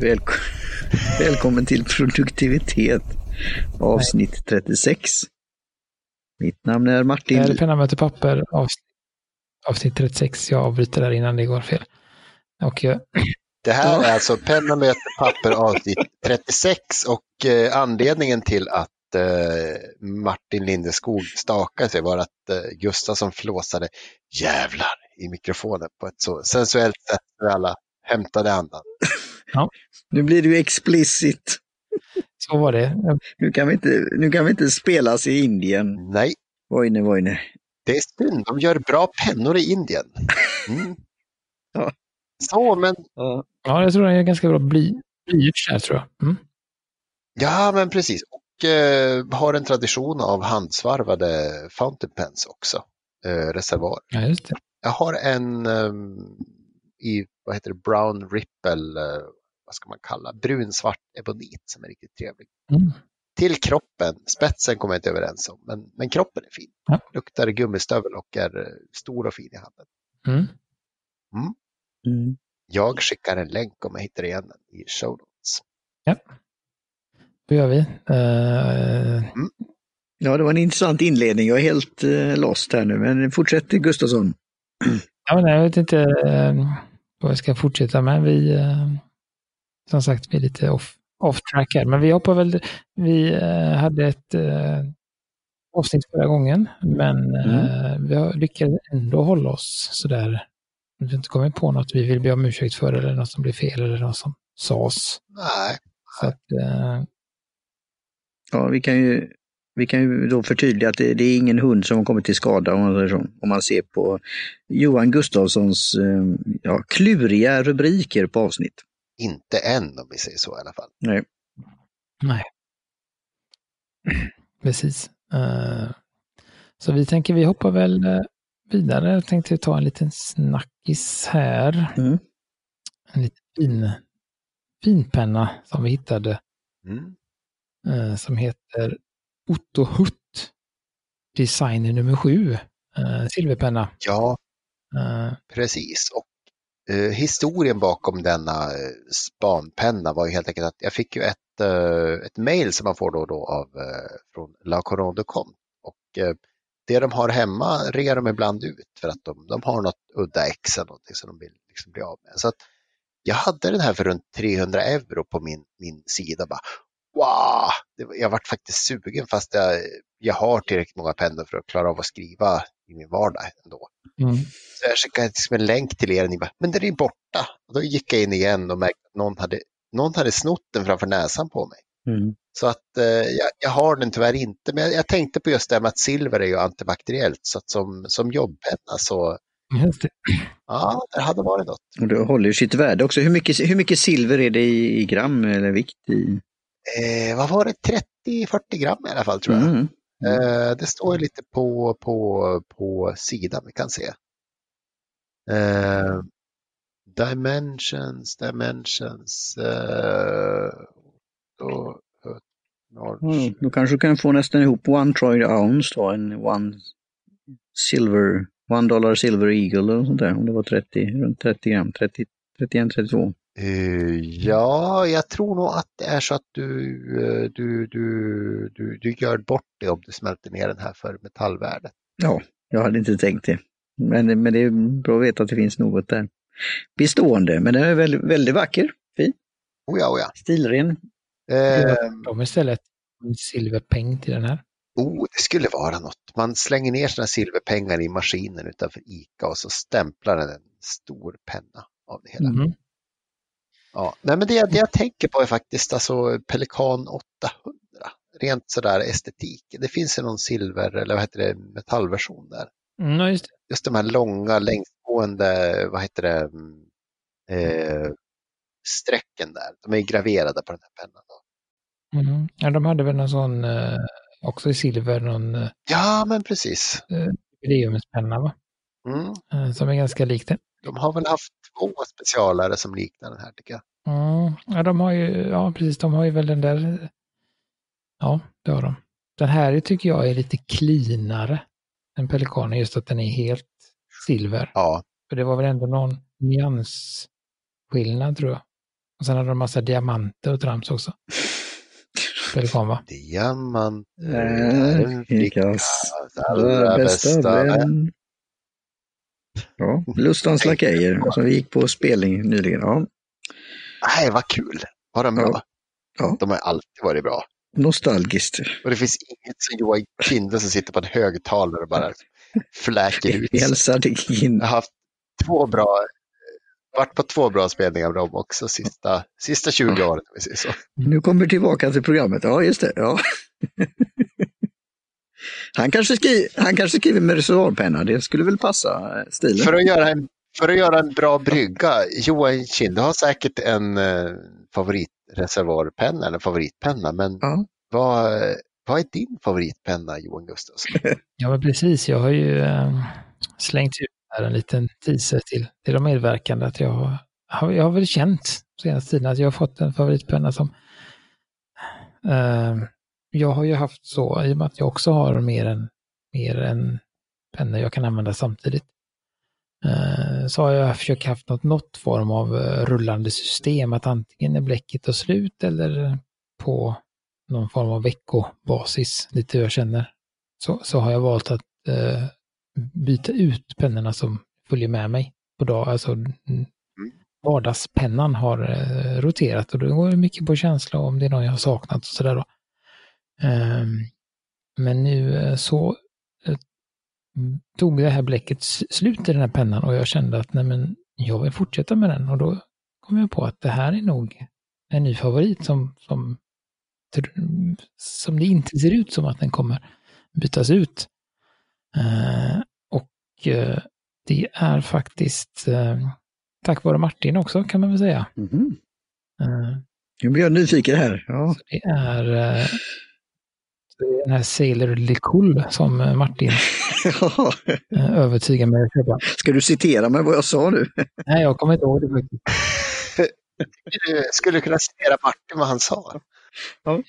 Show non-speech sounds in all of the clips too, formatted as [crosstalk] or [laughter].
Välk [laughs] Välkommen till produktivitet avsnitt Nej. 36. Mitt namn är Martin. Det är penna, möter papper avsnitt, avsnitt 36. Jag avbryter där innan det går fel. Och jag... Det här är alltså penna, möter papper avsnitt 36 och eh, anledningen till att eh, Martin Lindeskog stakade sig var att eh, Gustafsson flåsade jävlar i mikrofonen på ett så sensuellt sätt för alla hämtade andan. Ja. Nu blir det ju explicit. Så var det. Nu kan vi inte, nu kan vi inte spelas i Indien. Nej. Vojne, vojne. Det är synd, de gör bra pennor i Indien. Mm. [laughs] ja. Så, men... Ja, jag tror det är ganska bra bly, blyerts där, tror jag. Mm. Ja, men precis. Och eh, har en tradition av handsvarvade fountain pens också. Eh, reservoar. Ja, just det. Jag har en um, i vad heter det, brown ripple, uh, vad ska man kalla, brunsvart ebonit som är riktigt trevlig. Mm. Till kroppen, spetsen kommer jag inte överens om, men, men kroppen är fin. Ja. Luktar gummistövel och är uh, stor och fin i handen. Mm. Mm. mm. Jag skickar en länk om jag hittar igen den i show notes. Ja, det gör vi. Uh... Ja, det var en intressant inledning. Jag är helt uh, lost här nu, men fortsätt Gustafsson. Ja, nej, jag vet inte uh, vad jag ska fortsätta med. Vi, uh, som sagt, vi är lite off, off track här, men vi hoppar väl, vi uh, hade ett avsnitt förra gången, men mm. vi har lyckats ändå hålla oss sådär. Vi har inte kommit på något vi vill be om ursäkt för eller något som blev fel eller något som sades. Nej. Så att, Ja, vi kan ju vi kan ju då förtydliga att det, det, är ingen hund som har kommit till skada om man, om man ser på Johan Gustafssons eh, ja, kluriga rubriker på avsnitt. Inte än om vi säger så i alla fall. Nej. Nej. [clears throat] Precis. Uh, så vi tänker vi hoppar väl uh, vidare. Jag tänkte ta en liten snackis här. Mm. En liten fin, finpenna som vi hittade. Mm. Uh, som heter Otto Hutt, designer nummer sju, eh, silverpenna. Ja, precis. Och eh, historien bakom denna eh, spanpenna var ju helt enkelt att jag fick ju ett, eh, ett mail som man får då och då av, eh, från La Coronde de Com. Och eh, det de har hemma rear de ibland ut för att de, de har något udda ex eller någonting som de vill liksom bli av med. Så att jag hade den här för runt 300 euro på min, min sida. Bara, wow, jag varit faktiskt sugen fast jag, jag har tillräckligt många pennor för att klara av att skriva i min vardag ändå. Mm. Så jag skickade liksom en länk till er och ni bara, men den är borta. Och då gick jag in igen och märkte att någon hade, någon hade snott den framför näsan på mig. Mm. Så att eh, jag, jag, har den tyvärr inte, men jag, jag, tänkte på just det här med att silver är ju antibakteriellt, så att som, som jobbpenna så [clears throat] Ja, det hade varit något. Och det håller ju sitt värde också. Hur mycket, hur mycket silver är det i, i gram eller vikt? I? eh, vad var det, 30-40 gram i alla fall tror jag. Mm. Eh, det står lite på, på, på sidan, vi kan se. Eh, dimensions, dimensions. Eh, då, mm, då kanske du kan få nästan ihop one troy ounce då, en one silver, one dollar silver eagle eller sånt där, om det var 30, runt 30 gram, 30, 31, 32. Uh, ja, jag tror nog att det är så att du, uh, du, du, du, du gör bort det om du smälter ner den här för metallvärdet. Ja, jag hade inte tänkt det. Men, men det är bra att veta att det finns något där. Bestående, men den är väldigt, väldigt vacker. Fin. Oh ja, oh ja. Stilren. Uh, de istället en silverpeng till den här. Oh, det skulle vara något. Man slänger ner sina silverpengar i maskinen utanför ICA och så stämplar den en stor penna av det hela. Mm. Ja, nej men det, det jag tänker på är faktiskt alltså Pelikan 800. Rent sådär estetik. Det finns ju någon silver eller vad heter det, metallversion där. Mm, just, just de här långa längsgående, vad heter det, eh, strecken där. De är graverade på den här pennan. Mm. Ja, de hade väl någon sån, eh, också i silver, någon eh, Ja, men precis. jubileumspenna eh, va? Mm. Eh, som är ganska lik det. De har väl haft två specialare som liknar den här tycker jag. Mm, ja, de har ju, ja precis, de har ju väl den där, ja det har de. Den här tycker jag är lite cleanare än pelikanen, just att den är helt silver. Ja. För det var väl ändå någon nyansskillnad tror jag. Och sen hade de massa diamanter och trams också. [laughs] Pelikan va? Diamanter, äh, Flickas allra bästa vän. Ja, Lustans Lakejer som vi gick på spelning nyligen. Ja. Nej, vad kul! Var de bra? Ja. ja. De har alltid varit bra. Nostalgiskt. Och det finns inget som Johan Kinde som sitter på en högtalare och bara [laughs] fläker ut. Hälsar till Jag har haft två bra, varit på två bra spelningar av dem också sista, sista 20 åren. Så. Nu kommer vi tillbaka till programmet, ja just det. Ja. [laughs] Han kanske, skriver, han kanske skriver med reservoarpenna, det skulle väl passa stilen. För att göra en, för att göra en bra brygga, Johan Kind har säkert en eh, favoritreservoarpenna eller favoritpenna, men ja. vad, vad är din favoritpenna Johan Gustafsson? ja men precis, jag har ju äh, slängt ut här en liten teaser till, till de medverkande att jag har, jag har väl känt senaste tiden att jag har fått en favoritpenna som äh, jag har ju haft så, i och med att jag också har mer än, mer än pennor jag kan använda samtidigt, eh, så har jag försökt haft något, något form av eh, rullande system, att antingen är bläcket tar slut eller på någon form av veckobasis, lite hur jag känner, så, så har jag valt att eh, byta ut pennorna som följer med mig på dag. Alltså vardagspennan har eh, roterat och då går det mycket på känsla om det är någon jag har saknat och sådär då. Ehm, men nu eh, så eh, tog det här bläcket slut i den här pennan och jag kände att nej men, jag vill fortsätta med den och då kom jag på att det här är nog en ny favorit som, som, som det inte ser ut som att den kommer bytas ut. Uh, och uh, det är faktiskt uh, tack vare Martin också kan man väl säga. Mm nu blir jag nyfiken här. Ja. det är den här Sailor Licool som eh, Martin [laughs] eh, övertygar mig att köpa. Ska du citera mig vad jag sa nu? Nej, jag kommer inte ihåg det faktiskt. Skulle du kunna citera Martin vad han sa? Ja.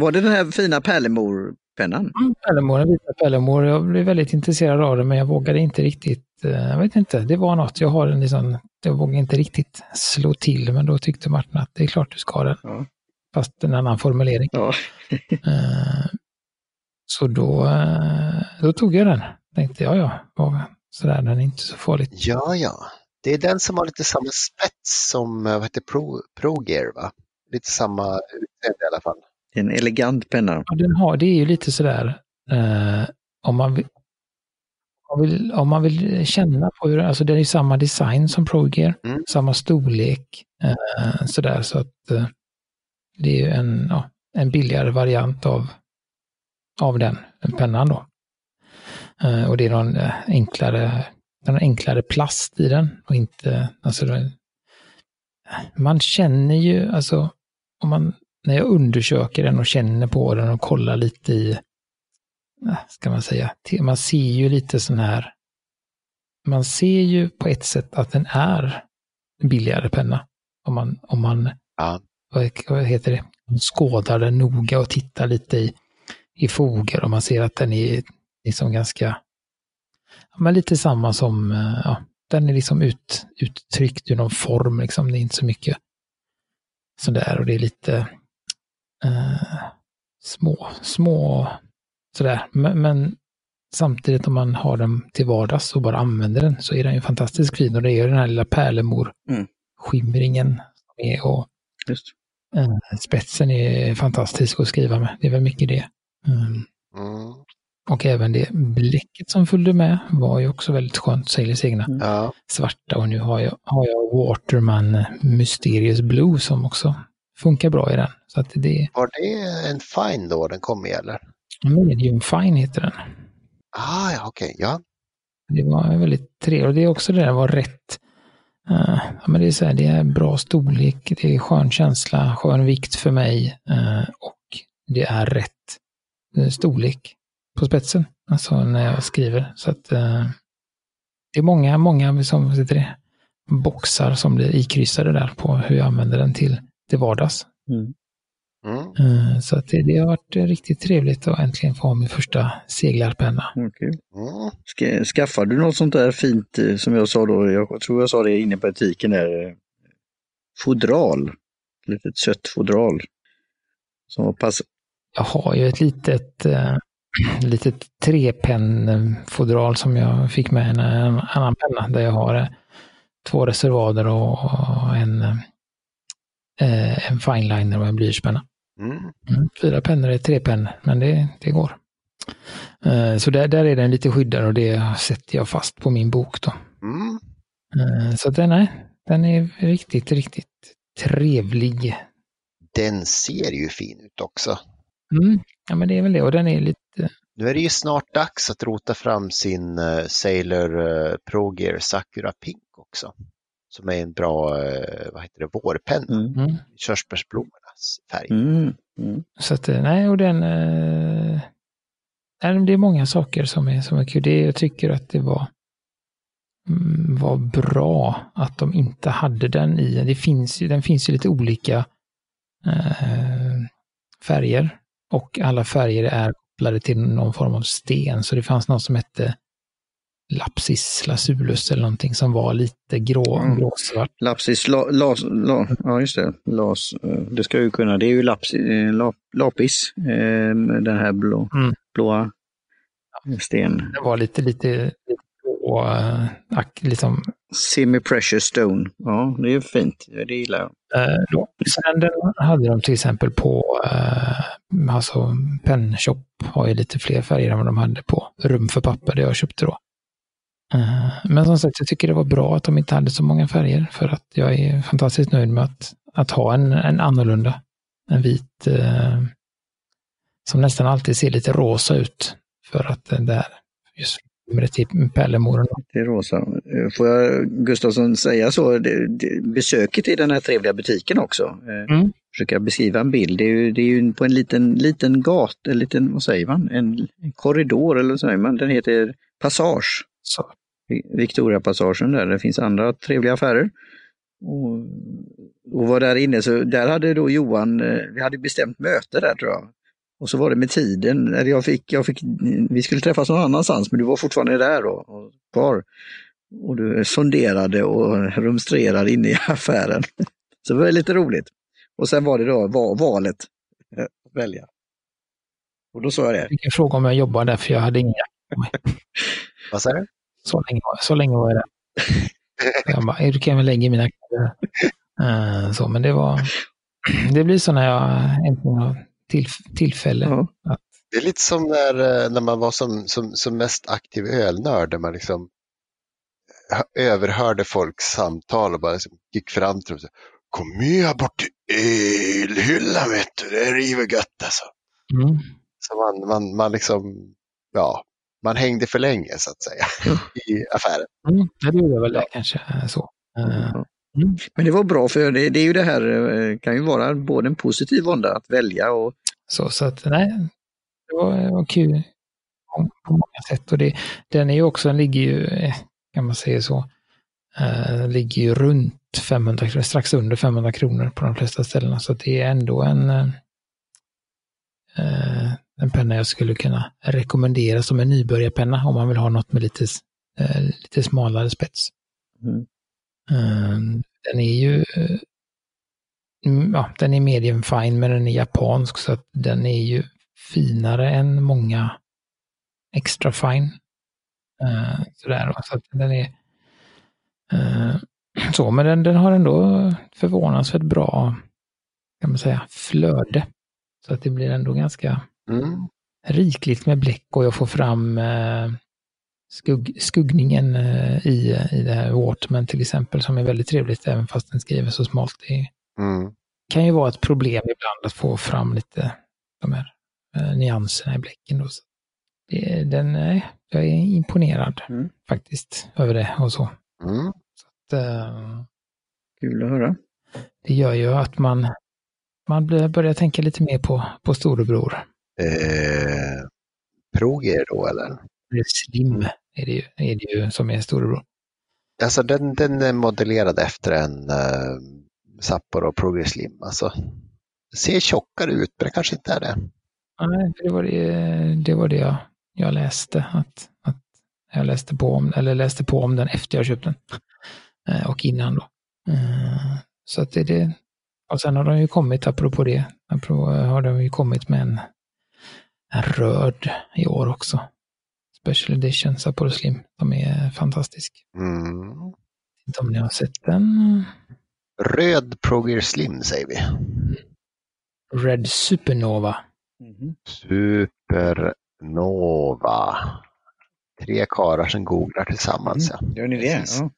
Var det den här fina pärlemorpennan? Mm, pärlemor, den vita pärlemor. Jag blev väldigt intresserad av det men jag vågade inte riktigt. Eh, jag vet inte, det var något. Jag har en liksom, jag vågade inte riktigt slå till men då tyckte Martin att det är klart du ska ha den. Ja. Fast en annan formulering. Ja. [laughs] Eh, så då, eh, då tog jag den. Tänkte jag ja, sådär, den är inte så farligt. Ja, ja. Det är den som har lite samma spets som eh, vad heter Pro, Pro Gear, va? Lite samma utseende i alla fall. En elegant penna. Ja, den har, det är ju lite sådär, eh, om, man vill, om, man vill, om man vill känna på hur, alltså det är ju samma design som Pro Gear, mm. samma storlek, eh, sådär så att eh, det är ju en, ja, en billigare variant av, av den pennan då. Uh, och det är någon eh, enklare, någon enklare plast i den och inte, alltså man känner ju, alltså om man, när jag undersöker den och känner på den och kollar lite i, eh, ska man säga, man ser ju lite sån här, man ser ju på ett sätt att den är billigare penna. Om man, om man ja vad heter det, skådar den noga och tittar lite i, i foger och man ser att den är liksom ganska, men lite samma som, eh, ja, den är liksom ut, uttryckt ur någon form liksom, det är inte så mycket sådär och det är lite eh, små, små sådär, men, men samtidigt om man har den till vardags och bara använder den så är den ju fantastiskt fin och det är ju den här lilla pärlemor-skimringen mm. och Just. Eh, spetsen är fantastisk att skriva med. Det är väl mycket det. Mm. Mm. Och även det bläcket som följde med var ju också väldigt skönt. Sailors egna mm. svarta. Och nu har jag, har jag Waterman Mysterious Blue som också funkar bra i den. Så att det... Var det en fine då den kom i eller? Medium fine heter den. Ah, ja, okej, okay. ja. Det var väldigt trevligt. Och det är också det där var rätt Uh, ja, men det, är så här, det är bra storlek, det är skön känsla, skön vikt för mig uh, och det är rätt uh, storlek på spetsen, alltså när jag skriver. Så att det är många, många som sitter det, boxar som blir ikryssade där på hur jag använder den till, till vardags. Mm. Mm. Så att det, det, har varit riktigt trevligt att äntligen få ha min första seglarpenna. Okay. Mm. Skaffar du något sånt där fint eh, som jag sa då, jag tror jag sa det inne på etiken där, fodral. Ett litet sött fodral. Som var pass... Jag har ju ett litet, äh, [clears throat] litet trepennfodral som jag fick med en, en annan penna där jag har äh, två reservader och en, äh, en fineliner och en blyertspenna. Mm. Mm, fyra pennor är tre pennor, men det, det går. Uh, så där, där är den lite skyddad och det sätter jag fast på min bok då. Mm. Uh, så den är, den är riktigt, riktigt trevlig. Den ser ju fin ut också. Mm. Ja, men det är väl det och den är lite... Nu är det ju snart dags att rota fram sin uh, Sailor uh, Pro Gear Sakura Pink också. Som är en bra, vad heter det, vårpenna. Mm. mm. Färg. Mm. Mm. Så att, nej, och den... Uh, det är många saker som är, som är kul. Det, jag tycker att det var Mm, var bra att de inte hade den i. Det finns, den finns ju lite olika eh, färger och alla färger är kopplade till någon form av sten. Så det fanns något som hette Lapsis Lasulus eller någonting som var lite grå, mm. gråsvart. Lapsis, la, las, la, ja just det, las, eh, det ska ju kunna, det är ju lapsi, eh, la, lapis, eh, den här blå, mm. blåa sten. Det var lite, lite, uh, liksom... Semi-precious stone. Ja, det är fint. Det gillar jag. Uh, Sen den hade de till exempel på, uh, alltså Penshop har ju lite fler färger än vad de hade på Rum för papper, det jag köpte då. Uh, men som sagt, jag tycker det var bra att de inte hade så många färger för att jag är fantastiskt nöjd med att, att ha en, en annorlunda, en vit, uh, som nästan alltid ser lite rosa ut. För att den där, just numret till Pärlemoren. Det är rosa. Får jag Gustafsson säga så, det, det, besöket i den här trevliga butiken också. Eh, mm. Försöka beskriva en bild. Det är ju, det är ju på en liten, liten gata, en liten, vad säger man, en, en korridor eller vad säger man, den heter Passage. Så. Victoria-passagen där, det finns andra trevliga affärer. Och, och var där inne, så där hade då Johan, eh, vi hade bestämt möte där tror jag. Och så var det med tiden, eller jag fick, jag fick, vi skulle träffas någon annanstans men du var fortfarande där då, och kvar. Och du sonderade och rumstrerade inne i [laughs] affären. Så det var lite roligt. Och sen var det då valet att välja. Och då sa jag det. Jag fick en fråga om jag jobbar där för jag hade inga [laughs] Vad sa du? Så länge, så länge var jag där. [laughs] jag bara, du kan väl lägga mina kläder. Uh, så, men det var, det blir så när jag äntligen har till, tillfälle. Ja. Att... Det är lite som när, eh, när man var som, som, som mest aktiv ölnörd, där man liksom överhörde folks samtal och bara liksom gick fram till dem och sa Kom med bort till ölhyllan vet du, det är river gött alltså. Mm. Så man, man, man liksom, ja, man hängde för länge så att säga mm. [laughs] i affären. Mm, det gjorde väl det kanske så. Uh, Mm. Men det var bra för det, det, är ju det här, eh, kan ju vara både en positiv onda att välja och... Så, så att nej, det var, det var kul på många sätt. Och det, den är ju också, den ligger ju, eh, kan man säga så, uh, ligger ju runt 500 kronor, strax under 500 kronor på de flesta ställena. Så det är ändå en, en penna jag skulle kunna rekommendera som en nybörjarpenna om man vill ha något med lite, uh, lite smalare spets. Mm. Ehm, den är ju mm, ja, den är medium fine, men den är japansk så att den är ju finare än många extra fine. Uh, sådär, så att den är uh, [clears throat] så, men den, den har ändå förvånansvärt bra, kan man säga, flöde. Så att det blir ändå ganska mm. rikligt med bläck och jag får fram uh, skugg, skuggningen eh, i, i det här Waterman till exempel, som är väldigt trevligt även fast den skriver så smalt. Det mm. kan ju vara ett problem ibland att få fram lite de här eh, nyanserna i bläcken. Då. Det, den, eh, jag är imponerad mm. faktiskt över det och så. Mm. så att, eh, Kul att höra. Det gör ju att man, man börjar tänka lite mer på, på storebror. Eh, Proger då eller? Slim är det ju, är det ju som är storebror. Alltså den, den är modellerad efter en uh, Sapporo Progress Slim. Alltså, ser tjockare ut, men det kanske inte är det. Nej, det var det, det, var det jag, jag läste. Att, att jag läste på, om, eller läste på om den efter jag köpte den. Uh, och innan då. Uh, så att det, det, och sen har de ju kommit, apropå det, apropå, har de ju kommit med en, en röd i år också. Special Edition Sapporo Slim. De är fantastiska. Mm. Inte om ni har sett den? Röd Progear Slim säger vi. Red Supernova. Mm. Supernova. Tre karlar som googlar tillsammans. Mm. Gör ni det? Ja.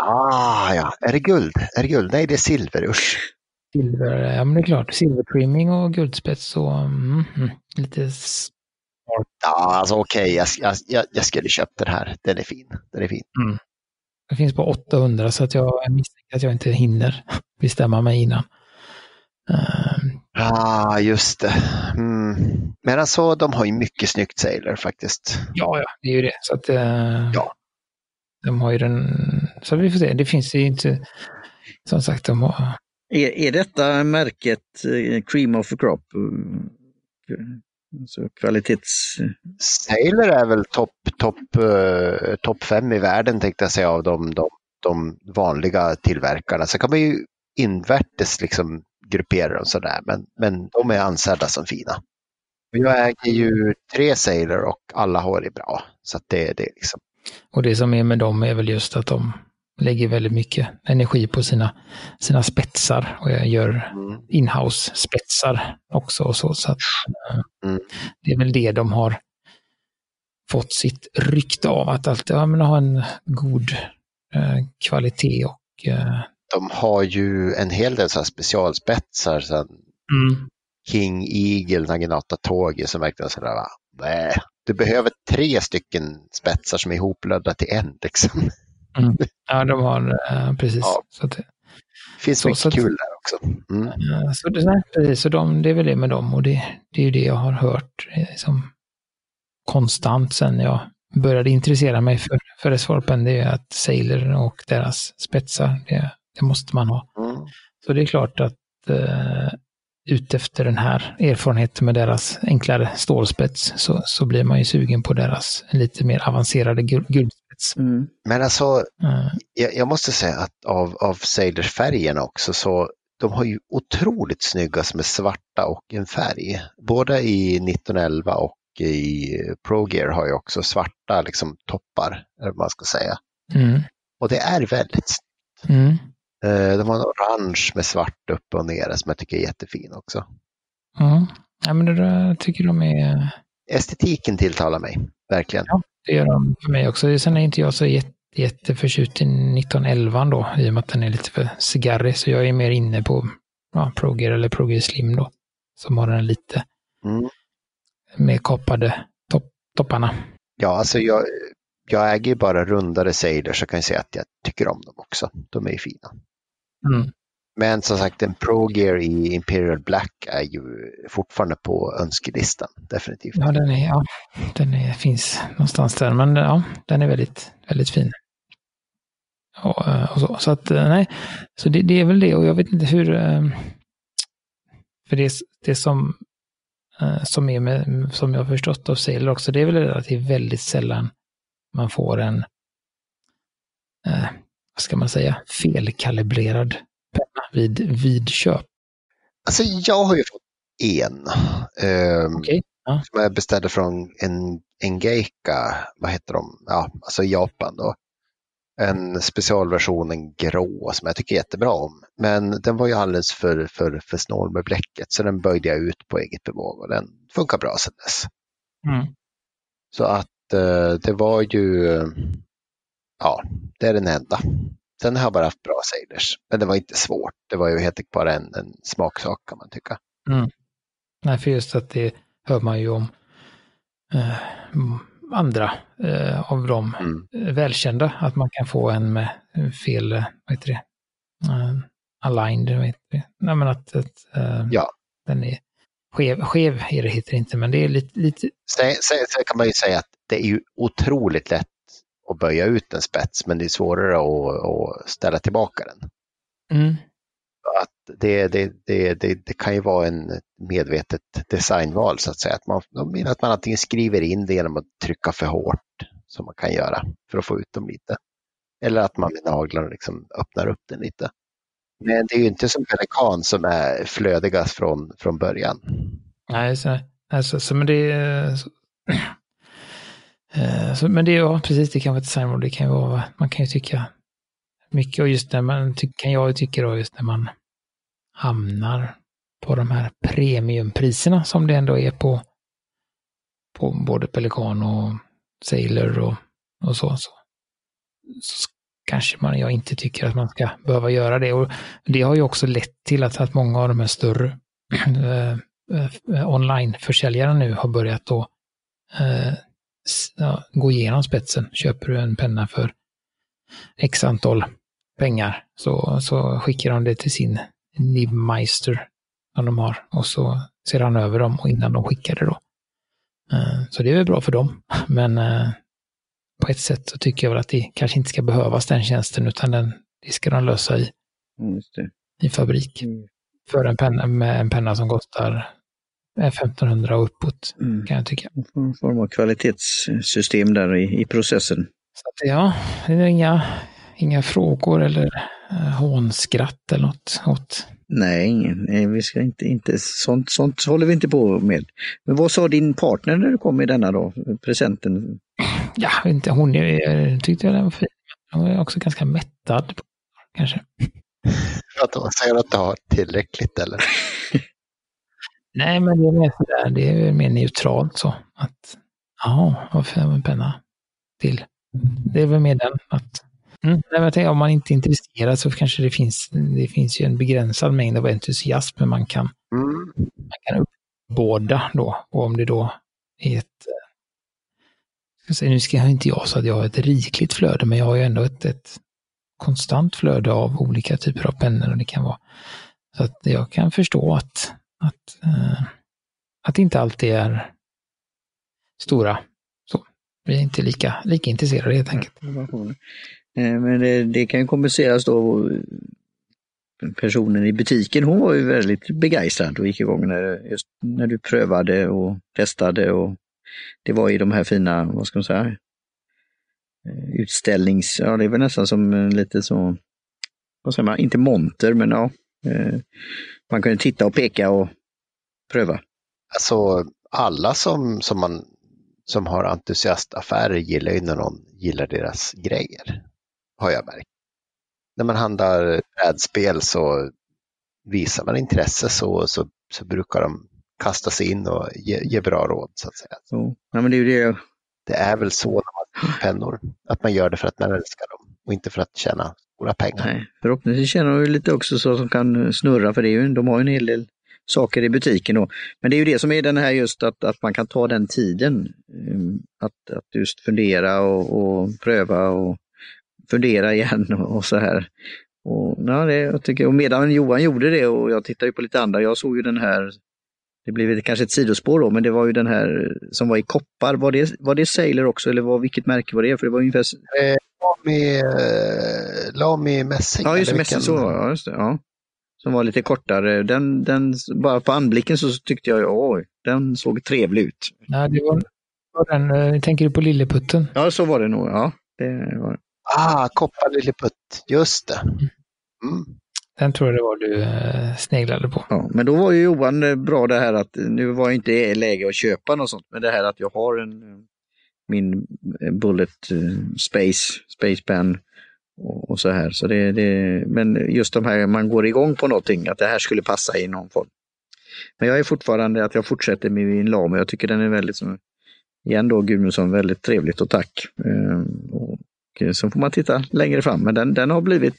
Ah, ja. Är det guld? Är det guld? Nej, det är silver. Usch. Silver, ja men det är klart. Silvertrimning och guldspets och mm, mm, lite... Ja, alltså okej, okay. jag, jag, jag skulle köpt den här. Den är fin. Den är fin. Mm. Det finns på 800 så att jag misstänker att jag inte hinner bestämma mig innan. Um... Ah, just det. Mm. Men alltså, de har ju mycket snyggt Sailor faktiskt. Ja, ja, det är ju det. Så att, uh... ja. De har ju den, så vi får se, det finns ju inte, som sagt, de har... Är, är detta märket eh, Cream of the Crop? Alltså kvalitets... Sailor är väl topp top, uh, top fem i världen tänkte jag säga av de, de, de vanliga tillverkarna. Så kan man ju invärtes liksom gruppera dem sådär, men, men de är ansedda som fina. Jag äger ju tre Sailor och alla har det bra. Så det, det är liksom och det som är med dem är väl just att de lägger väldigt mycket energi på sina, sina spetsar och jag gör mm. inhouse spetsar också och så. så att, eh, mm. Det är väl det de har fått sitt rykte av, att alltid ja, men ha en god eh, kvalitet och eh... De har ju en hel del så specialspetsar, så mm. King Eagle, Naginata Togi som verkligen sådär, va? du behöver tre stycken spetsar som är ihoplödda till en. Liksom. Mm. [laughs] Ja, de har äh, precis. Ja. Så det finns så, mycket så, kul där också. Mm. Så, det, nej, precis, så de, det är väl det med dem och det, det är ju det jag har hört liksom, konstant sen jag började intressera mig för, för Resvarpen. Det är att Sailor och deras spetsar, det, det måste man ha. Mm. Så det är klart att eh, utefter den här erfarenheten med deras enklare stålspets så, så blir man ju sugen på deras lite mer avancerade guldspets. Mm. Men alltså, mm. jag, jag, måste säga att av, av Sailors färgerna också så de har ju otroligt snygga som är svarta och en färg. Både i 1911 och i ProGear har ju också svarta liksom, toppar, eller vad man ska säga. Mm. Och det är väldigt snyggt. Mm. Eh, de har en orange med svart upp och ner som jag tycker är jättefin också. Mm. Ja, men det där tycker de är... Estetiken tilltalar mig, verkligen. Ja, det gör de för mig också. Sen är inte jag så jätte, jätteförtjust i 1911 då, i och med att den är lite för cigarrig. Så jag är mer inne på ja, Proger eller Proger Slim då, som har den lite mm. mer kapade topp, topparna. Ja, alltså jag, jag äger ju bara rundare Sailor så jag kan säga att jag tycker om dem också. De är ju fina. Mm. Men som sagt, en Pro Gear i Imperial Black är ju fortfarande på önskelistan, definitivt. Ja, den, är, ja, den är, finns någonstans där, men ja, den är väldigt, väldigt fin. Och, eh, och så, så, att, eh, nej, så det, det, är väl det och jag vet inte hur... Eh, för det, det som, som är med, som jag har förstått av Sailor också, det är väl att det är väldigt sällan man får en vad ska man säga, felkalibrerad penna vid, vid köp? Alltså jag har ju fått en. Um, okay. ja. Som jag beställde från en Engeika, vad heter de, ja, alltså Japan då. En specialversion, en grå, som jag tycker jättebra om. Men den var ju alldeles för, för, för snål med bläcket, så den böjde jag ut på eget bevåg och den funkar bra sedan dess. Mm. Så att uh, det var ju ja, det är den enda. Sen har jag bara haft bra sailors, men det var inte svårt. Det var ju helt enkelt bara en, en smaksak kan man tycka. Mm. Nej, för just att det hör man ju om eh, andra eh, av de mm. välkända, att man kan få en med fel, vad heter det, uh, aligned, vad heter det? Nej, men att, att uh, ja. den är skev, skev är det heter det inte, men det är lite... lite... Sen, sen, sen kan man ju säga att det är ju otroligt lätt att böja ut en spets, men det är svårare att, att ställa tillbaka den. Mm. Att det, det, det, det, kan ju vara en medvetet designval så att säga. Att man, de menar att man antingen skriver in det genom att trycka för hårt, som man kan göra för att få ut dem lite. Eller att man med naglarna liksom öppnar upp den lite. Men det är ju inte som Pelikan som är flödigast från, från början. Nej, så, alltså, så, men det eh, [clears throat] Eh, så, men det är ja, precis, det kan vara ett designmål. Det kan ju vara, man kan ju tycka mycket och just när man, kan jag tycka då, just när man hamnar på de här premiumpriserna som det ändå är på, på både Pelikan och Sailor och, och så, så, så kanske man, jag inte tycker att man ska behöva göra det. Och det har ju också lett till att, att många av de här större [clears throat] eh, eh, eh, online-försäljarna nu har börjat då eh, ja, gå igenom spetsen. Köper du en penna för x antal pengar så, så skickar de det till sin Nibmeister som de har och så ser han över dem och innan de skickar det då. Eh, så det är väl bra för dem, [laughs] men eh, på ett sätt så tycker jag väl att det kanske inte ska behövas den tjänsten utan den, det ska de lösa i, mm, i fabrik. Mm. För en penna med en penna som kostar 1500 och uppåt mm. kan jag tycka. En form av kvalitetssystem där i, i processen. Så att, ja, det är inga, inga frågor eller uh, hånskratt eller något åt Nej, nej, vi ska inte, inte sånt, sånt håller vi inte på med. Men vad sa din partner när du kom med denna då, presenten? Ja, inte, hon jag tyckte den var fin. Hon var också ganska mättad, kanske. För att hon säger att du har tillräckligt eller? [laughs] Nej, men det är mer sådär, det är mer neutralt så. Att, ja, varför en penna till? Det är väl mer den, att Mm. Tänker, om man inte är intresserad så kanske det finns, det finns ju en begränsad mängd av entusiasm, man kan, mm. man kan båda då. Och om det då är ett... Eh, ska säga, nu ska jag inte jag så att jag har ett rikligt flöde, men jag har ju ändå ett, ett konstant flöde av olika typer av pennor och det kan vara. Så att jag kan förstå att, att, eh, att det inte alltid är stora. Så, vi är inte lika, lika intresserade helt enkelt. Eh, men det, det kan kompenseras då. Personen i butiken, hon var ju väldigt begeistrad och gick igång när, just när du prövade och testade och det var i de här fina, vad ska man säga, eh, utställnings, ja det är väl nästan som lite så, vad säger man, inte monter men ja, man kunde titta och peka och pröva. Alltså alla som, som, man, som har entusiastaffärer gillar ju när någon gillar deras grejer har jag märkt. När man handlar brädspel så visar man intresse så, så, så brukar de kasta sig in och ge, ge bra råd så att säga. Ja, men det, är det. det är väl så när man pennor, att man gör det för att man älskar dem och inte för att tjäna stora pengar. Nej, förhoppningsvis tjänar de lite också så som kan snurra för det är ju, de har ju en hel del saker i butiken då. Men det är ju det som är den här just att, att man kan ta den tiden. Um, att, att just fundera och, och pröva och fundera igen och så här. Och, ja, det, jag tycker, och medan Johan gjorde det och jag tittade på lite andra, jag såg ju den här, det blev kanske ett sidospår då, men det var ju den här som var i koppar. Var det, var det Sailor också eller var, vilket märke var det? För det var ungefär... Lami, Lami mässing. Ja, just mässing så ja, just det, ja. Som var lite kortare. Den, den, bara på anblicken så tyckte jag, oj, den såg trevlig ut. Nej, det var, var den, eh, tänker du på Lilleputten? Ja, så var det nog, ja. Det var Ah, Kopparlilleputt, just det. Mm. Den tror jag det var du eh, sneglade på. Ja, men då var ju Johan eh, bra det här att nu var inte läge att köpa något sånt, men det här att jag har en min eh, Bullet eh, Space, Spacepan och, och så här. Så det, det, men just de här, man går igång på någonting, att det här skulle passa i någon form. Men jag är fortfarande att jag fortsätter med min lam och jag tycker den är väldigt, som, igen då Gudmundsson, väldigt trevligt och tack. Ehm, och eh, så får man titta längre fram. Men den, den har blivit,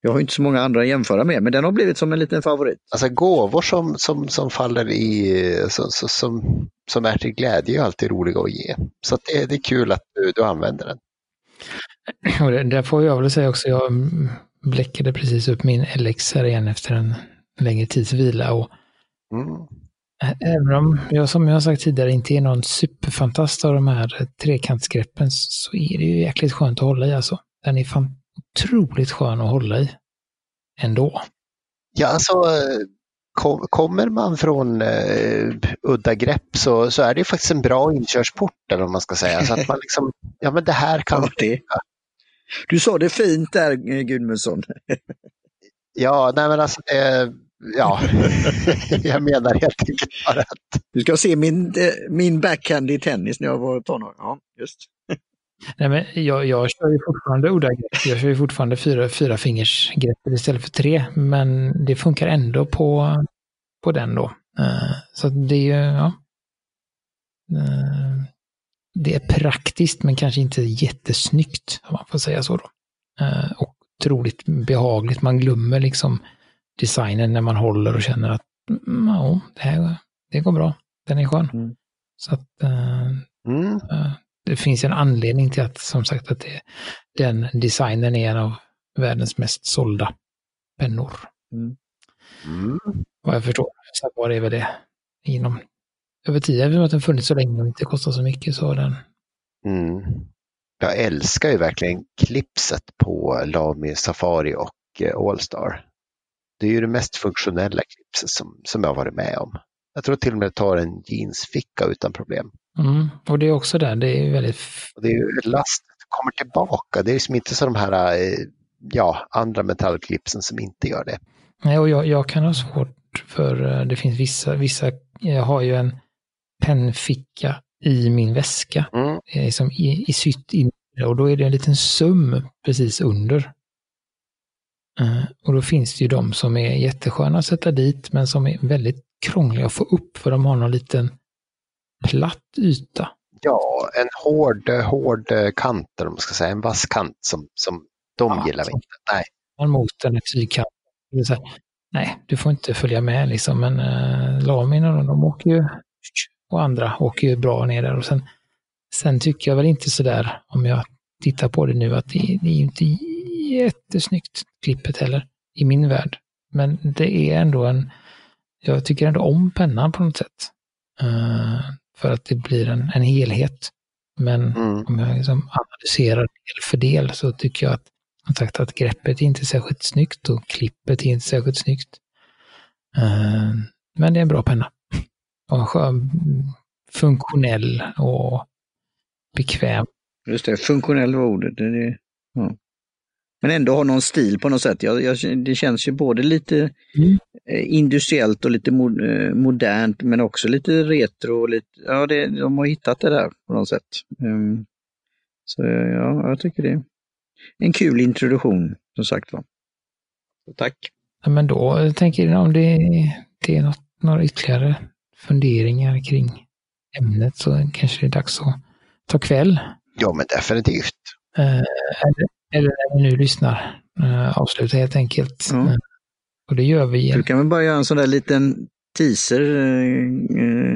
jag har inte så många andra att jämföra med, men den har blivit som en liten favorit. Alltså gåvor som, som, som faller i, som, som, som är till glädje är alltid roliga att ge. Så det, det är kul att du, du använder den. [clears throat] Och det, där får jag väl säga också, jag bläckade precis upp min LX här igen efter en längre tids vila. Och mm. Även om jag som jag har sagt tidigare inte är någon superfantast av de här trekantsgreppen så är det ju jäkligt skönt att hålla i alltså. Den är fan otroligt skön att hålla i ändå. Ja, alltså kom, kommer man från uh, udda grepp så, så är det faktiskt en bra inkörsport eller vad man ska säga. Så att man liksom, [laughs] ja men det här kan... Ja, det. Du sa det fint där Gudmundsson. [laughs] Ja, nej men alltså, eh, ja, [laughs] jag menar helt enkelt bara att... Du ska se min, eh, min backhand i tennis när jag var tonåring. Ja, just. Nej, men jag, jag kör ju fortfarande udda-grepp. Jag kör ju fortfarande fyra, fyra fingers grepp istället för tre, men det funkar ändå på, på den då. Uh, så det är ju, ja. Uh, det är praktiskt, men kanske inte jättesnyggt, om man får säga så då. Uh, och otroligt behagligt. Man glömmer liksom designen när man håller och känner att mm, ja, det, här, det går bra. Den är skön. Mm. Så att mm det finns en anledning till att, som sagt, att det, den designen är en av världens mest sålda pennor. Mm. Mm. Vad jag förstår. Så var det väl det inom över tid, eftersom att den funnits så länge och inte kostar så mycket så har den. Mm. Jag älskar ju verkligen klipset på Lami Safari och eh, Allstar. Det är ju det mest funktionella klipset som, som jag varit med om. Jag tror till och med tar en jeansficka utan problem. Mm. Och det är också där, det är väldigt... Och det är last kommer tillbaka. Det är liksom inte så de här eh, ja, andra metallklipsen som inte gör det. Nej, och jag, jag kan ha svårt för eh, det finns vissa, vissa, jag har ju en pennficka i min väska. Mm. Liksom i, i sytt in och då är det en liten sum precis under. Och då finns det ju de som är jättesköna att sätta dit men som är väldigt krångliga att få upp för de har någon liten platt yta. Ja, en hård, hård kant, eller man ska säga, en vass kant som, som de ja, gillar vi inte. Nej. Mot en tygkant. Nej, du får inte följa med liksom, men äh, Lamin och de, de åker ju, och andra åker ju bra ner där. Och sen, sen tycker jag väl inte sådär, om jag tittar på det nu, att det, det är ju inte jättesnyggt klippet heller, i min värld. Men det är ändå en, jag tycker ändå om pennan på något sätt. Uh, för att det blir en, en helhet. Men mm. om jag liksom analyserar del för del så tycker jag att, sagt, att greppet är inte är särskilt snyggt och klippet är inte särskilt snyggt. Uh, men det är en bra penna. Och skön, funktionell och bekväm. Just det, funktionell var ordet. Det, det, ja men ändå har någon stil på något sätt. Jag, jag, det känns ju både lite mm. Eh, industriellt och lite mo, eh, modernt men också lite retro. Och lite, ja, det, de har hittat det där på något sätt. Um, så ja, jag tycker det är en kul introduktion som sagt var. Tack! Ja, men då tänker jag om det, det är något, några ytterligare funderingar kring ämnet så kanske det är dags att ta kväll. Ja, men definitivt. Uh, eller när vi nu lyssnar, uh, avsluta helt enkelt. Mm. Uh, och det gör vi. Du kan väl bara göra en sån där liten teaser.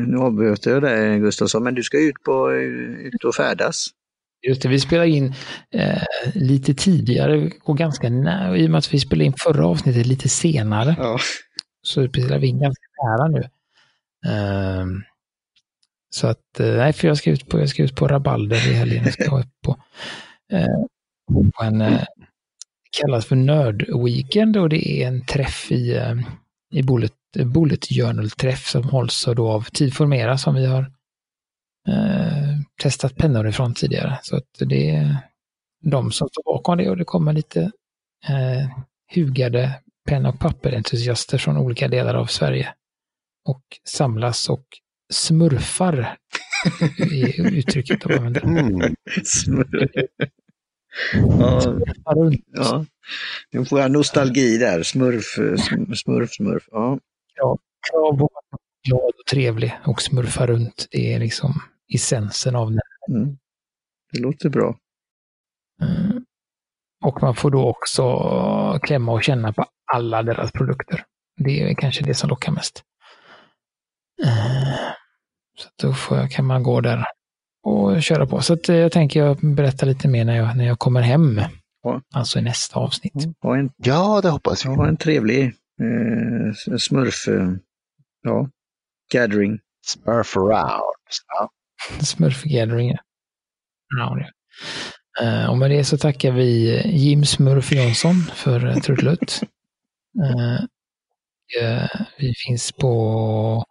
Nu avbröt jag dig Gustafsson, men du ska ut, på, ut och färdas. Just det, vi spelar in eh, lite tidigare och ganska nära, i och med att vi spelade in förra avsnittet lite senare. Ja. Så spelar vi in ganska nära nu. Eh, så att, nej, för jag ska ut på, jag ska ut på rabalder i helgen. Jag ska på, eh, på en eh, kallas för Nördweekend och det är en träff i, eh, i Bullet, Bullet Journal-träff som hålls då av Tidformera som vi har eh, testat pennor ifrån tidigare. Så att det är de som står bakom det och det kommer lite eh, hugade penna och papperentusiaster från olika delar av Sverige och samlas och smurfar [laughs] i uttrycket de använder. Mm. Ja, ja. Nu får jag nostalgi där. Smurf, smurf, smurf. Ja, ja krav på att glad och trevlig och smurfa runt. Det är liksom essensen av det. Mm. Det låter bra. Mm. Och man får då också klämma och känna på alla deras produkter. Det är kanske det som lockar mest. Mm. Så då får, kan man gå där och köra på. Så att eh, jag tänker jag berätta lite mer när jag, när jag kommer hem. Ja. Alltså i nästa avsnitt. Ja, en, ja det hoppas jag. Ha en trevlig eh, smurf, eh, ja, gathering. Smurf around. Ja. Smurf gathering, ja. ja. Uh, och med det så tackar vi Jim Smurf Jonsson för trudelutt. Uh, [laughs] vi finns på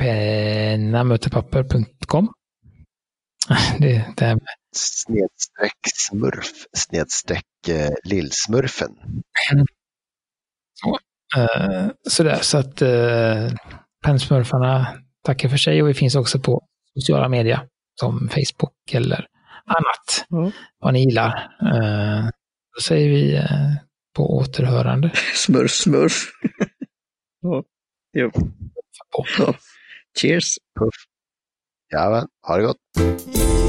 pennamötepapper.com. [laughs] Det, det här med... Snedstreck smurf, snedstreck eh, lillsmurfen. Så, eh, sådär, så att eh, Pensmurfarna tackar för sig och vi finns också på sociala medier som Facebook eller annat. Mm. Vad ni gillar. Eh, då säger vi eh, på återhörande. [laughs] Smurf, smurf. [laughs] ja. Jo. Ja. Cheers. Puff. Ja, ha det gott.